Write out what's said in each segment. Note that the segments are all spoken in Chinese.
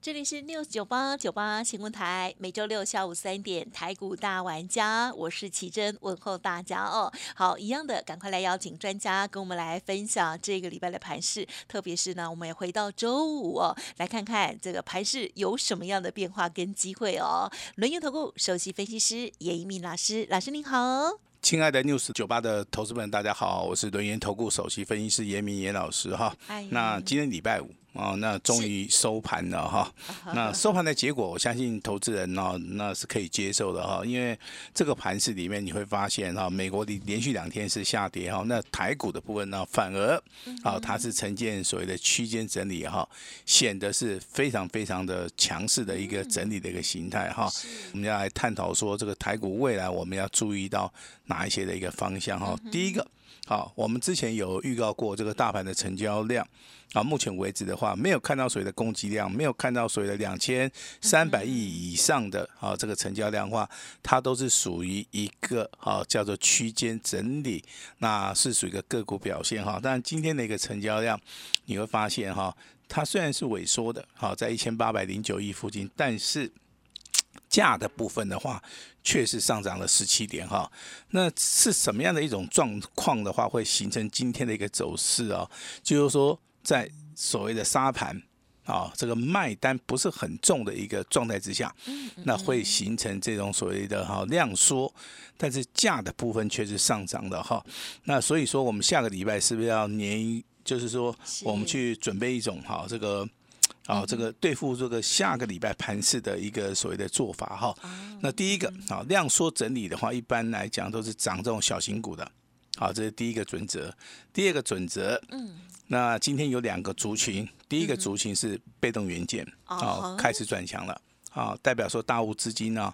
这里是 news 九八九八新闻台，每周六下午三点台股大玩家，我是奇珍，问候大家哦。好，一样的，赶快来邀请专家跟我们来分享这个礼拜的盘势，特别是呢，我们也回到周五哦，来看看这个盘势有什么样的变化跟机会哦。轮研投顾首席分析师严一鸣老师，老师您好。亲爱的 News 酒吧的投资们，大家好，我是轮研投顾首席分析师严明严老师哈。那今天礼拜五。哦，那终于收盘了哈。那收盘的结果，我相信投资人呢，那是可以接受的哈。因为这个盘市里面你会发现哈，美国的连续两天是下跌哈，那台股的部分呢，反而啊，它是呈现所谓的区间整理哈，显得是非常非常的强势的一个整理的一个形态哈。我们要来探讨说，这个台股未来我们要注意到哪一些的一个方向哈。第一个。好，我们之前有预告过这个大盘的成交量啊，目前为止的话，没有看到所谓的供给量，没有看到所谓的两千三百亿以上的啊这个成交量的话，它都是属于一个啊叫做区间整理，那是属于一个个股表现哈。但今天的一个成交量，你会发现哈，它虽然是萎缩的，好在一千八百零九亿附近，但是。价的部分的话，确实上涨了十七点哈。那是什么样的一种状况的话，会形成今天的一个走势啊？就是说，在所谓的沙盘啊，这个卖单不是很重的一个状态之下，那会形成这种所谓的哈量缩，但是价的部分却是上涨的哈。那所以说，我们下个礼拜是不是要年？就是说，我们去准备一种哈这个。啊，这个对付这个下个礼拜盘市的一个所谓的做法哈。那第一个啊，量缩整理的话，一般来讲都是涨这种小型股的。好，这是第一个准则。第二个准则，嗯，那今天有两个族群，第一个族群是被动元件，啊，开始转强了。啊，代表说大户资金呢，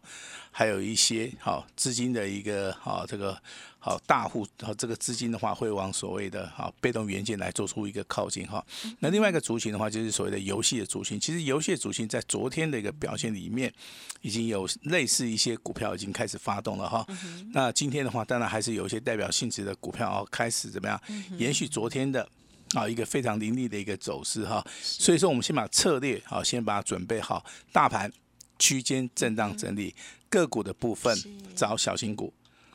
还有一些好资金的一个好这个好大户，好这个资金的话会往所谓的好被动元件来做出一个靠近哈。那另外一个族群的话，就是所谓的游戏的族群。其实游戏的族群在昨天的一个表现里面，已经有类似一些股票已经开始发动了哈。那今天的话，当然还是有一些代表性质的股票哦，开始怎么样延续昨天的。啊，一个非常凌厉的一个走势哈。所以说，我们先把策略好，先把它准备好，大盘。区间震荡整理，个股的部分找小型股，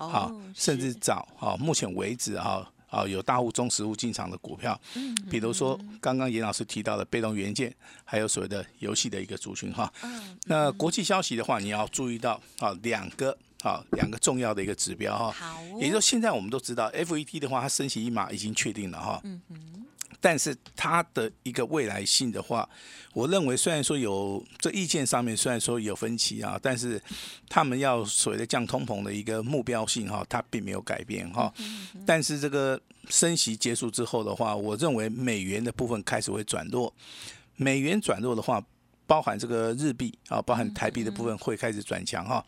好，甚至找好目前为止哈，啊有大户中实物进场的股票，嗯，比如说刚刚严老师提到的被动元件，还有所谓的游戏的一个族群哈，嗯，那国际消息的话，你要注意到啊两个啊两个重要的一个指标哈，好，也就是说现在我们都知道 FET 的话，它升息一码已经确定了哈，嗯嗯。但是它的一个未来性的话，我认为虽然说有这意见上面虽然说有分歧啊，但是他们要所谓的降通膨的一个目标性哈，它并没有改变哈。但是这个升息结束之后的话，我认为美元的部分开始会转弱，美元转弱的话。包含这个日币啊，包含台币的部分会开始转强哈。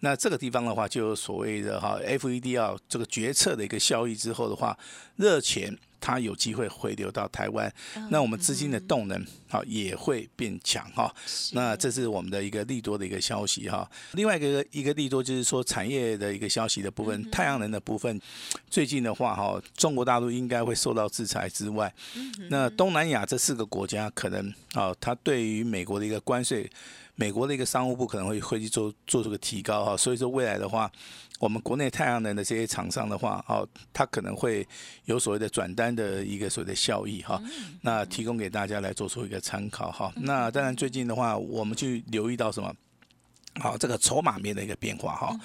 那这个地方的话，就有所谓的哈，FED 啊这个决策的一个效益之后的话，热钱它有机会回流到台湾，那我们资金的动能好也会变强哈。那这是我们的一个利多的一个消息哈。另外一个一个利多就是说产业的一个消息的部分，太阳能的部分，最近的话哈，中国大陆应该会受到制裁之外，那东南亚这四个国家可能啊，它对于美国的一个关税，美国的一个商务部可能会会去做做这个提高哈，所以说未来的话，我们国内太阳能的这些厂商的话，哦，它可能会有所谓的转单的一个所谓的效益哈，那提供给大家来做出一个参考哈。那当然最近的话，我们去留意到什么？好，这个筹码面的一个变化哈，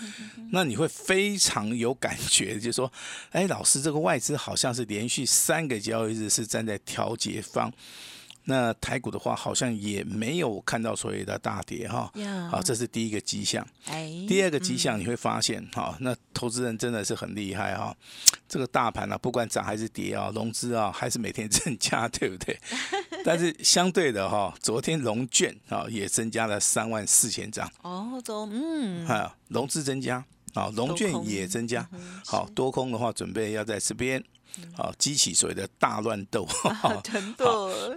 那你会非常有感觉，就是说，哎，老师，这个外资好像是连续三个交易日是站在调节方。那台股的话，好像也没有看到所谓的大跌哈，好，这是第一个迹象。第二个迹象你会发现，哈，那投资人真的是很厉害哈，这个大盘呢，不管涨还是跌啊，融资啊还是每天增加，对不对？但是相对的哈，昨天融券啊也增加了三万四千张。哦，走，嗯，啊，融资增加。啊，融券也增加，好多空的话准备要在这边，好激起所谓的大乱 斗，好，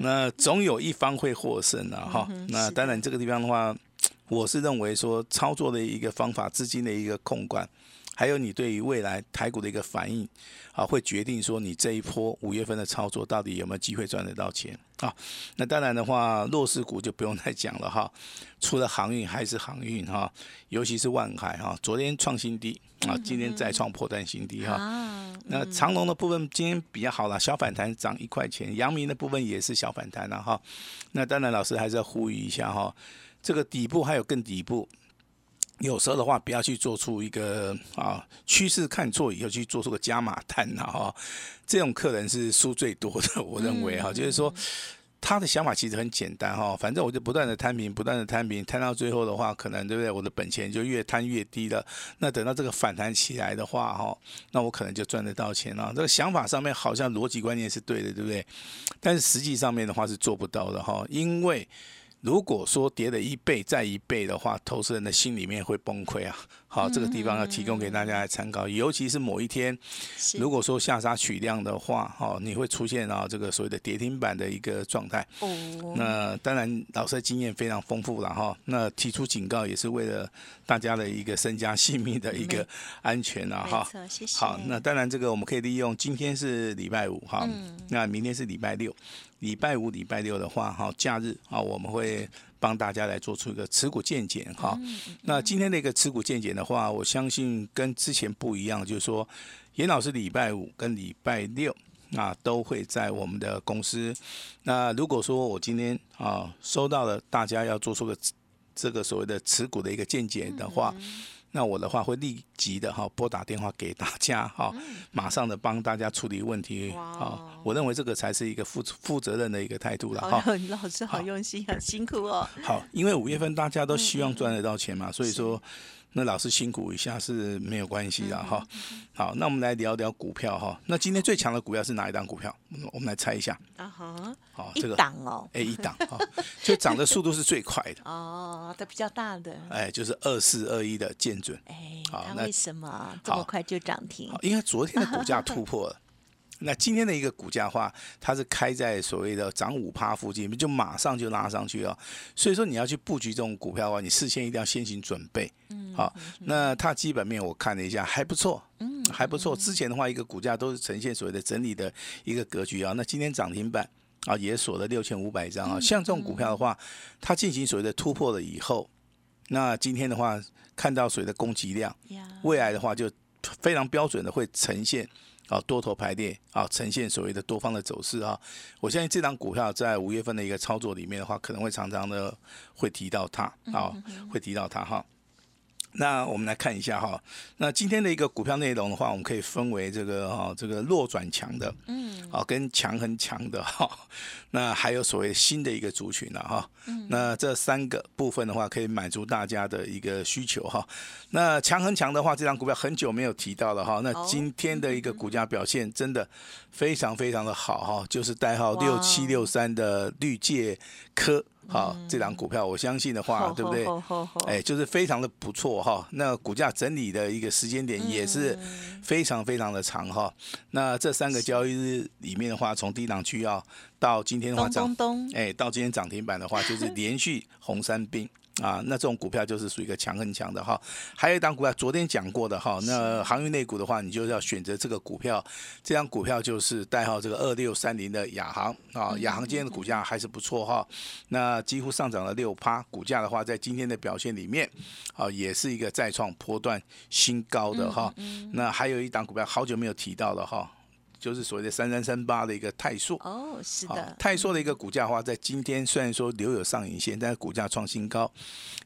那总有一方会获胜啊，哈，那当然这个地方的话，我是认为说操作的一个方法，资金的一个控管。还有你对于未来台股的一个反应，啊，会决定说你这一波五月份的操作到底有没有机会赚得到钱啊？那当然的话，弱势股就不用再讲了哈。除了航运还是航运哈，尤其是万海哈，昨天创新低啊，今天再创破断新低哈。那长隆的部分今天比较好了，小反弹涨一块钱。阳明的部分也是小反弹了哈。那当然老师还是要呼吁一下哈，这个底部还有更底部。有时候的话，不要去做出一个啊趋势看错以后去做出个加码单呐哈，这种客人是输最多的，我认为哈，就是说他的想法其实很简单哈，反正我就不断的摊平，不断的摊平，摊到最后的话，可能对不对？我的本钱就越摊越低了。那等到这个反弹起来的话哈，那我可能就赚得到钱了。这个想法上面好像逻辑观念是对的，对不对？但是实际上面的话是做不到的哈，因为。如果说跌了一倍再一倍的话，投资人的心里面会崩溃啊！好，这个地方要提供给大家来参考，尤其是某一天，如果说下杀取量的话，哈，你会出现啊这个所谓的跌停板的一个状态。哦。那当然，老师的经验非常丰富了哈。那提出警告也是为了大家的一个身家性命的一个安全啊哈。谢谢。好，那当然这个我们可以利用今天是礼拜五哈，那明天是礼拜六。礼拜五、礼拜六的话，哈，假日啊，我们会帮大家来做出一个持股见解，哈。那今天的一个持股见解的话，我相信跟之前不一样，就是说，严老师礼拜五跟礼拜六啊都会在我们的公司。那如果说我今天啊收到了大家要做出个这个所谓的持股的一个见解的话。那我的话会立即的哈拨打电话给大家哈，马上的帮大家处理问题啊！我认为这个才是一个负负责任的一个态度了哈。老师好用心，很辛苦哦。好，因为五月份大家都希望赚得到钱嘛，所以说。那老师辛苦一下是没有关系的哈。好，那我们来聊聊股票哈。那今天最强的股票是哪一档股票？我们来猜一下。啊哈。好，这个档哦。哎，一档哈，就涨的速度是最快的。哦，它比较大的。哎，就是二四二一的建准。哎，好，那为什么这么快就涨停？因为昨天的股价突破了。那今天的一个股价话，它是开在所谓的涨五趴附近，就马上就拉上去了。所以说你要去布局这种股票的话，你事先一定要先行准备。嗯，好，那它基本面我看了一下还不错，嗯，还不错。之前的话，一个股价都是呈现所谓的整理的一个格局啊。那今天涨停板啊，也锁了六千五百张啊。像这种股票的话，它进行所谓的突破了以后，那今天的话看到所谓的供给量，未来的话就非常标准的会呈现。啊，多头排列啊，呈现所谓的多方的走势啊。我相信这张股票在五月份的一个操作里面的话，可能会常常的会提到它啊，会提到它哈。那我们来看一下哈，那今天的一个股票内容的话，我们可以分为这个哈，这个弱转强的，嗯，啊，跟强很强的哈，那还有所谓新的一个族群了哈，嗯，那这三个部分的话，可以满足大家的一个需求哈。那强很强的话，这张股票很久没有提到了哈，那今天的一个股价表现真的非常非常的好哈，就是代号六七六三的绿界科。好，这档股票我相信的话，对不对？哎，就是非常的不错哈。那股价整理的一个时间点也是非常非常的长哈。那这三个交易日里面的话，从低档区要到今天的话涨，哎，到今天涨停板的话，就是连续红三兵。啊，那这种股票就是属于一个强很强的哈。还有一档股票，昨天讲过的哈，那航运类股的话，你就要选择这个股票。这张股票就是代号这个二六三零的亚航啊，亚航今天的股价还是不错哈。那几乎上涨了六趴，股价的话在今天的表现里面，啊，也是一个再创波段新高的哈。那还有一档股票，好久没有提到了哈。就是所谓的三三三八的一个泰硕。哦，是的，泰硕的一个股价的话，在今天虽然说留有上影线，但是股价创新高，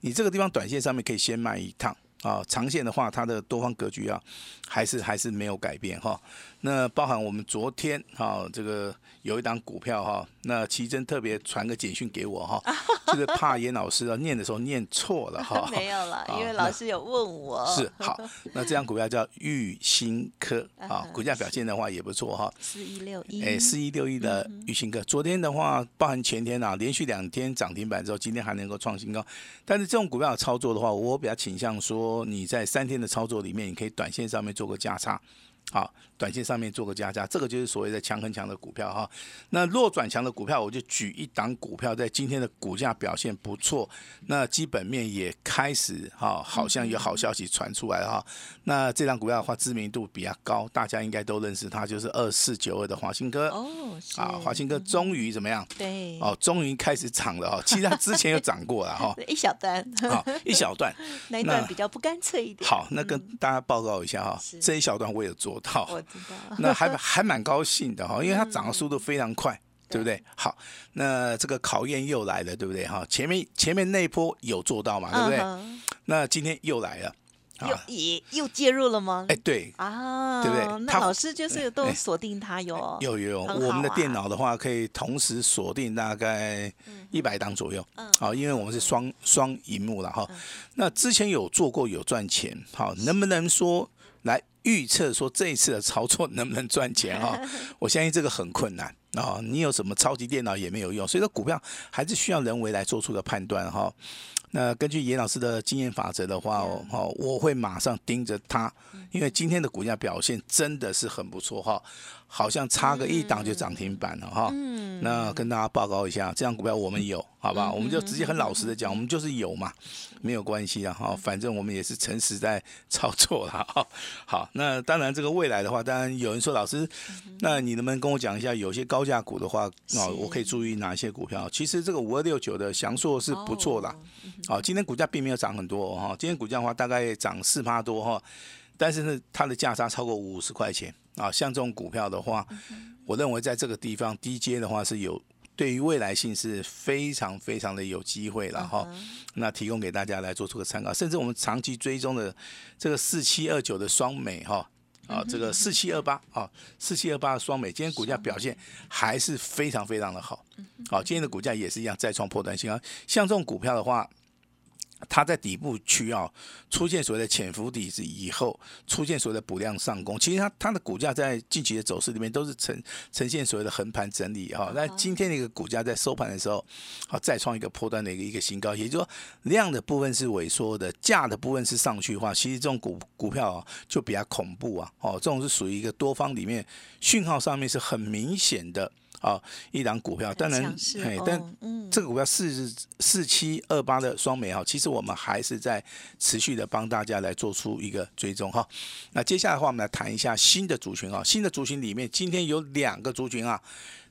你这个地方短线上面可以先卖一趟。啊，长线的话，它的多方格局啊，还是还是没有改变哈。那包含我们昨天哈，这个有一档股票哈，那奇珍特别传个简讯给我哈，就是怕严老师啊念的时候念错了哈。没有了，因为老师有问我。是好，那这张股票叫玉新科 啊，股价表现的话也不错哈。四一六一。哎，四一六一的玉兴科，昨天的话，包含前天啊，连续两天涨停板之后，今天还能够创新高。但是这种股票操作的话，我比较倾向说。说你在三天的操作里面，你可以短线上面做个价差。好，短线上面做个加价，这个就是所谓的强很强的股票哈。那弱转强的股票，我就举一档股票，在今天的股价表现不错，那基本面也开始哈，好像有好消息传出来哈。那这档股票的话，知名度比较高，大家应该都认识它，就是二四九二的华兴哥哦，啊，华兴哥终于怎么样？对，哦，终于开始涨了哈。其实它之前有涨过了哈，一小段，好，一小段，那一段比较不干脆一点。好，那跟大家报告一下哈，这一小段我有做。我知道，那还还蛮高兴的哈，因为它涨的速度非常快，对。不对？好，那这个考验又来了，对不对？哈，前面前面那一波有做到嘛，对不对？那今天又来了，又也又介入了吗？哎，对。啊，对不对？那老师就是都锁定它有，有有，我们的电脑的话可以同时锁定大概一百档左右，嗯，好，因为我们是双双荧幕了哈。那之前有做过有赚钱，好，能不能说来？预测说这一次的操作能不能赚钱哈？我相信这个很困难啊！你有什么超级电脑也没有用，所以说股票还是需要人为来做出的判断哈。那根据严老师的经验法则的话哦，我会马上盯着它，因为今天的股价表现真的是很不错哈。好像差个一档就涨停板了哈，那跟大家报告一下，这样股票我们有，好吧？我们就直接很老实的讲，我们就是有嘛，没有关系啊哈，反正我们也是诚实在操作了哈。好，那当然这个未来的话，当然有人说老师，那你能不能跟我讲一下，有些高价股的话，哦，我可以注意哪些股票？其实这个五二六九的翔硕是不错的，好，今天股价并没有涨很多哈，今天股价的话大概涨四趴多哈，但是呢，它的价差超过五十块钱。啊，像这种股票的话，我认为在这个地方低阶的话是有对于未来性是非常非常的有机会了哈。那提供给大家来做出个参考，甚至我们长期追踪的这个四七二九的双美哈啊，这个四七二八啊，四七二八的双美，今天股价表现还是非常非常的好。好，今天的股价也是一样再创破断新高。像这种股票的话。它在底部区啊出现所谓的潜伏底子以后，出现所谓的补量上攻，其实它它的股价在近期的走势里面都是呈呈现所谓的横盘整理哈。那今天的一个股价在收盘的时候，好再创一个破断的一个一个新高，也就是说量的部分是萎缩的，价的部分是上去的话，其实这种股股票啊就比较恐怖啊。哦，这种是属于一个多方里面讯号上面是很明显的。啊，一档股票，当然，哎，但这个股票四四七二八的双美哈，其实我们还是在持续的帮大家来做出一个追踪哈。那接下来的话，我们来谈一下新的族群啊，新的族群里面，今天有两个族群啊，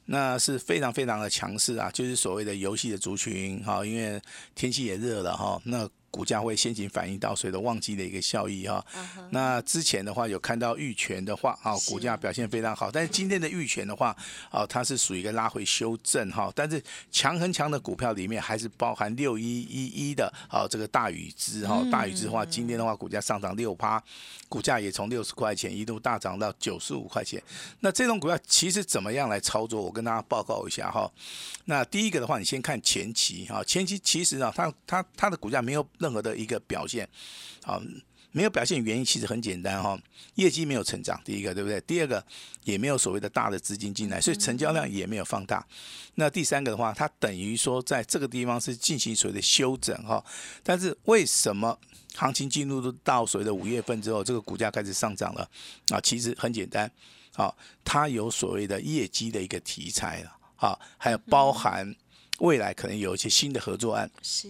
那是非常非常的强势啊，就是所谓的游戏的族群哈，因为天气也热了哈，那。股价会先行反映到所谓的旺季的一个效益哈，那之前的话有看到玉泉的话啊，股价表现非常好，但是今天的玉泉的话啊，它是属于一个拉回修正哈，但是强很强的股票里面还是包含六一一一的啊这个大禹之哈，大禹之的话今天的话股价上涨六趴，股价也从六十块钱一度大涨到九十五块钱，那这种股票其实怎么样来操作？我跟大家报告一下哈，那第一个的话，你先看前期哈，前期其实啊，它它它的股价没有。任何的一个表现，啊，没有表现原因其实很简单哈，业绩没有成长，第一个对不对？第二个也没有所谓的大的资金进来，所以成交量也没有放大。那第三个的话，它等于说在这个地方是进行所谓的修整哈。但是为什么行情进入到所谓的五月份之后，这个股价开始上涨了啊？其实很简单，啊，它有所谓的业绩的一个题材了，好，还有包含。未来可能有一些新的合作案，是。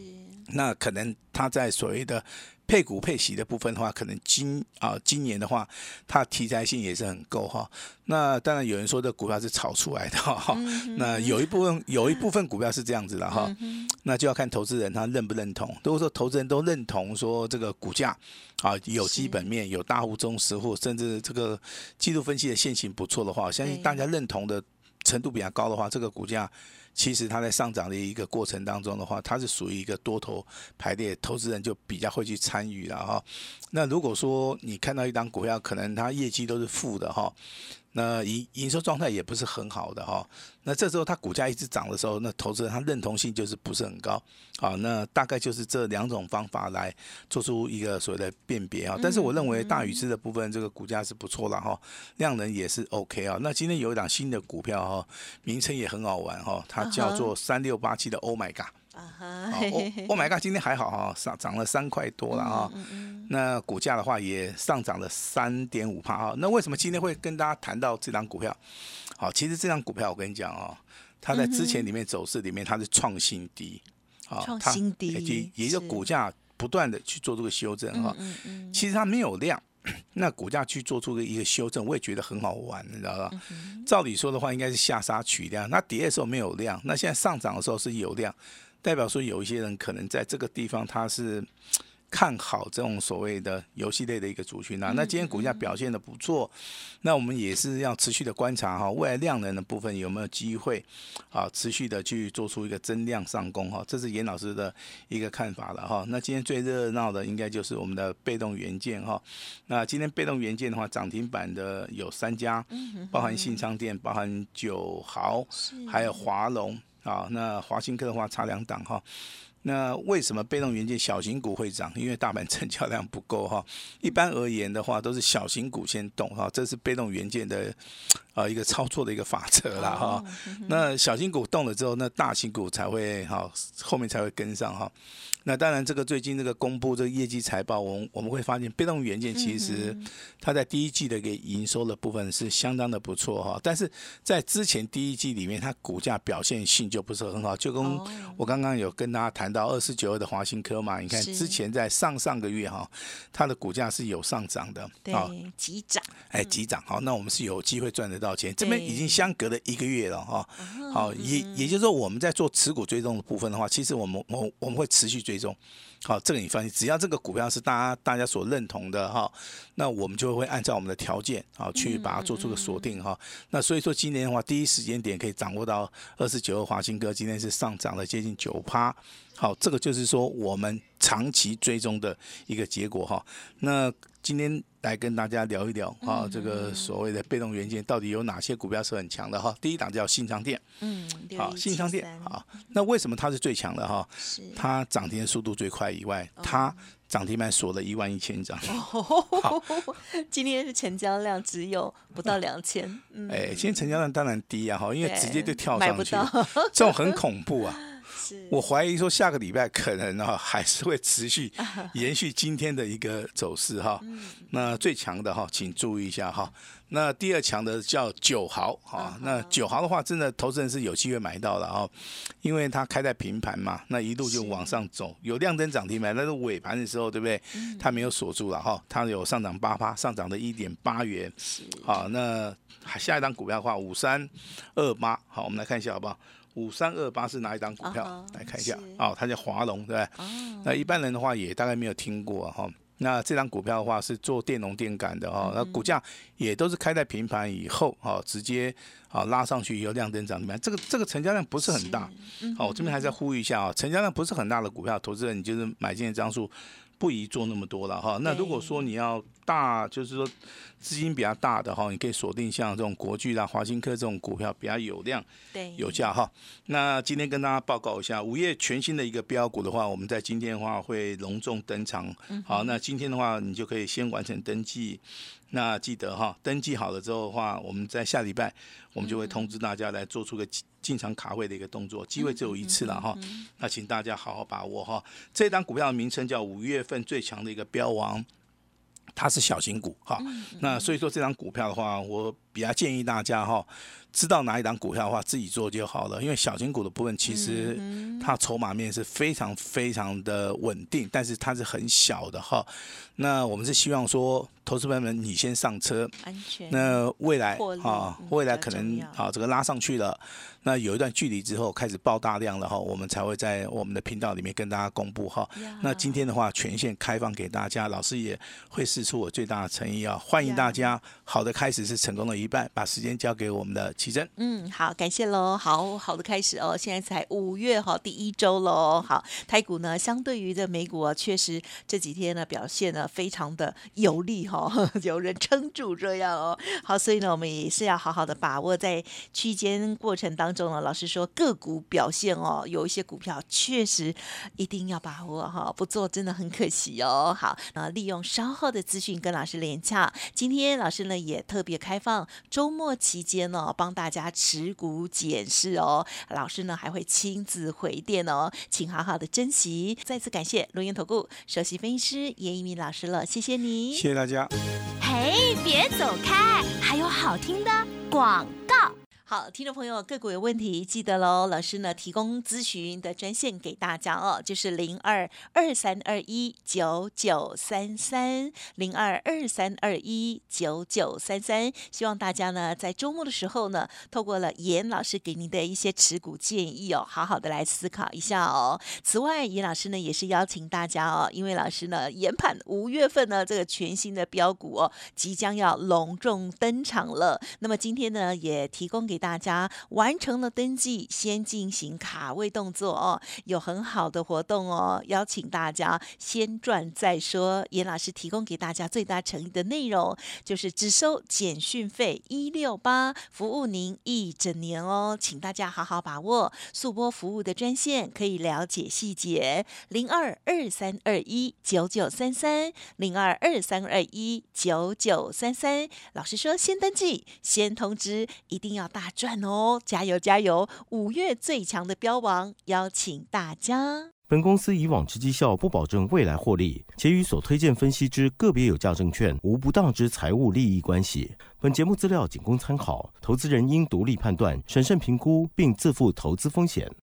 那可能他在所谓的配股配息的部分的话，可能今啊今年的话，它题材性也是很够哈。那当然有人说这股票是炒出来的哈，那有一部分有一部分股票是这样子的哈，那就要看投资人他认不认同。如果说投资人都认同说这个股价啊有基本面、有大户、中实户，甚至这个季度分析的线型不错的话，相信大家认同的程度比较高的话，这个股价。其实它在上涨的一个过程当中的话，它是属于一个多头排列，投资人就比较会去参与了哈。那如果说你看到一档股票，可能它业绩都是负的哈。那营营收状态也不是很好的哈，那这时候它股价一直涨的时候，那投资人他认同性就是不是很高，好，那大概就是这两种方法来做出一个所谓的辨别啊。但是我认为大禹之的部分这个股价是不错了哈，量能也是 OK 啊。那今天有一档新的股票哈，名称也很好玩哈，它叫做三六八七的 Oh My God。哦，My God，今天还好哈，上涨了三块多了啊。那股价的话也上涨了三点五帕哈。那为什么今天会跟大家谈到这张股票？好，其实这张股票我跟你讲哦，它在之前里面走势里面它是创新低，啊，创新低，也就股价不断的去做这个修正哈。其实它没有量。那股价去做出一个修正，我也觉得很好玩，你知道吧？照理说的话，应该是下杀取量。那跌的时候没有量，那现在上涨的时候是有量，代表说有一些人可能在这个地方他是。看好这种所谓的游戏类的一个族群啊，那今天股价表现的不错，那我们也是要持续的观察哈，未来量能的部分有没有机会啊，持续的去做出一个增量上攻哈，这是严老师的一个看法了哈。那今天最热闹的应该就是我们的被动元件哈，那今天被动元件的话，涨停板的有三家，包含信昌店、包含九豪，还有华龙啊，那华新科的话差两档哈。那为什么被动元件小型股会涨？因为大盘成交量不够哈。一般而言的话，都是小型股先动哈，这是被动元件的呃一个操作的一个法则啦哈。那小型股动了之后，那大型股才会哈后面才会跟上哈。那当然，这个最近这个公布这个业绩财报，我我们会发现被动元件其实它在第一季的一个营收的部分是相当的不错哈。但是在之前第一季里面，它股价表现性就不是很好，就跟我刚刚有跟大家谈到二四九二的华兴科嘛，你看之前在上上个月哈，它的股价是有上涨的，对，急涨，哎，急涨，好，那我们是有机会赚得到钱。这边已经相隔了一个月了哈，好，也也就是说我们在做持股追踪的部分的话，其实我们我我们会持续追。踪，好，这个你放心，只要这个股票是大家大家所认同的哈，那我们就会按照我们的条件啊去把它做出个锁定哈。那所以说今年的话，第一时间点可以掌握到二十九二华兴科今天是上涨了接近九趴，好，这个就是说我们长期追踪的一个结果哈。那今天来跟大家聊一聊啊，这个所谓的被动元件到底有哪些股票是很强的哈？第一档叫信昌店，嗯，好，信昌店，好，那为什么它是最强的哈？是它涨停速度最快以外，它涨停板锁了一万一千张。好，今天是成交量只有不到两千。哎，今天成交量当然低啊，哈，因为直接就跳上去，这种很恐怖啊。我怀疑说下个礼拜可能哈还是会持续 延续今天的一个走势哈。那最强的哈，请注意一下哈。那第二强的叫九豪哈。那九豪的话，真的投资人是有机会买到的哈，因为它开在平盘嘛，那一路就往上走，有亮灯涨停板，但是尾盘的时候对不对？它没有锁住了哈，它有上涨八趴，上涨的一点八元。好，那下一张股票的话，五三二八，好，我们来看一下好不好？五三二八是哪一张股票？来看一下哦，它叫华龙，对不对？那一般人的话也大概没有听过哈。那这张股票的话是做电容电感的哦，那股价也都是开在平盘以后，哦，直接啊拉上去以后亮灯涨停板。这个这个成交量不是很大，好，我这边还在呼吁一下啊，成交量不是很大的股票，投资人你就是买进的张数。不宜做那么多了哈。那如果说你要大，就是说资金比较大的哈，你可以锁定像这种国巨啦、华兴科这种股票比较有量、对有价哈。那今天跟大家报告一下，五月全新的一个标股的话，我们在今天的话会隆重登场。好，那今天的话你就可以先完成登记。那记得哈，登记好了之后的话，我们在下礼拜我们就会通知大家来做出个进场卡位的一个动作，机会只有一次了哈。那请大家好好把握哈。这张股票的名称叫五月份最强的一个标王，它是小型股哈。那所以说这张股票的话，我比较建议大家哈。知道哪一档股票的话，自己做就好了。因为小型股的部分，其实它筹码面是非常非常的稳定，但是它是很小的哈。那我们是希望说，投资朋友们你先上车，安全。那未来啊，未来可能啊，这个拉上去了，那有一段距离之后开始爆大量了哈，我们才会在我们的频道里面跟大家公布哈。那今天的话，全线开放给大家，老师也会试出我最大的诚意啊，欢迎大家。好的开始是成功的一半，把时间交给我们的。奇珍，嗯，好，感谢喽，好好的开始哦，现在才五月哈，第一周喽，好，台股呢，相对于这美股啊，确实这几天呢表现呢非常的有利哈，有人撑住这样哦，好，所以呢，我们也是要好好的把握在区间过程当中呢，老师说个股表现哦，有一些股票确实一定要把握哈，不做真的很可惜哦，好，那利用稍后的资讯跟老师连洽，今天老师呢也特别开放周末期间呢，帮大家持股检视哦。老师呢还会亲自回电哦，请好好的珍惜。再次感谢龙岩投顾首席分析师严一鸣老师了，谢谢你，谢谢大家。嘿，别走开，还有好听的广告。好，听众朋友，个股有问题记得喽。老师呢提供咨询的专线给大家哦，就是零二二三二一九九三三零二二三二一九九三三。希望大家呢在周末的时候呢，透过了严老师给您的一些持股建议哦，好好的来思考一下哦。此外，严老师呢也是邀请大家哦，因为老师呢研判五月份呢这个全新的标股哦即将要隆重登场了。那么今天呢也提供给大家完成了登记，先进行卡位动作哦，有很好的活动哦，邀请大家先赚再说。严老师提供给大家最大诚意的内容，就是只收简讯费一六八，服务您一整年哦，请大家好好把握速播服务的专线，可以了解细节。零二二三二一九九三三，零二二三二一九九三三。老师说，先登记，先通知，一定要大赚哦！加油加油！五月最强的标王，邀请大家。本公司以往之绩效不保证未来获利，且与所推荐分析之个别有价证券无不当之财务利益关系。本节目资料仅供参考，投资人应独立判断、审慎评估，并自负投资风险。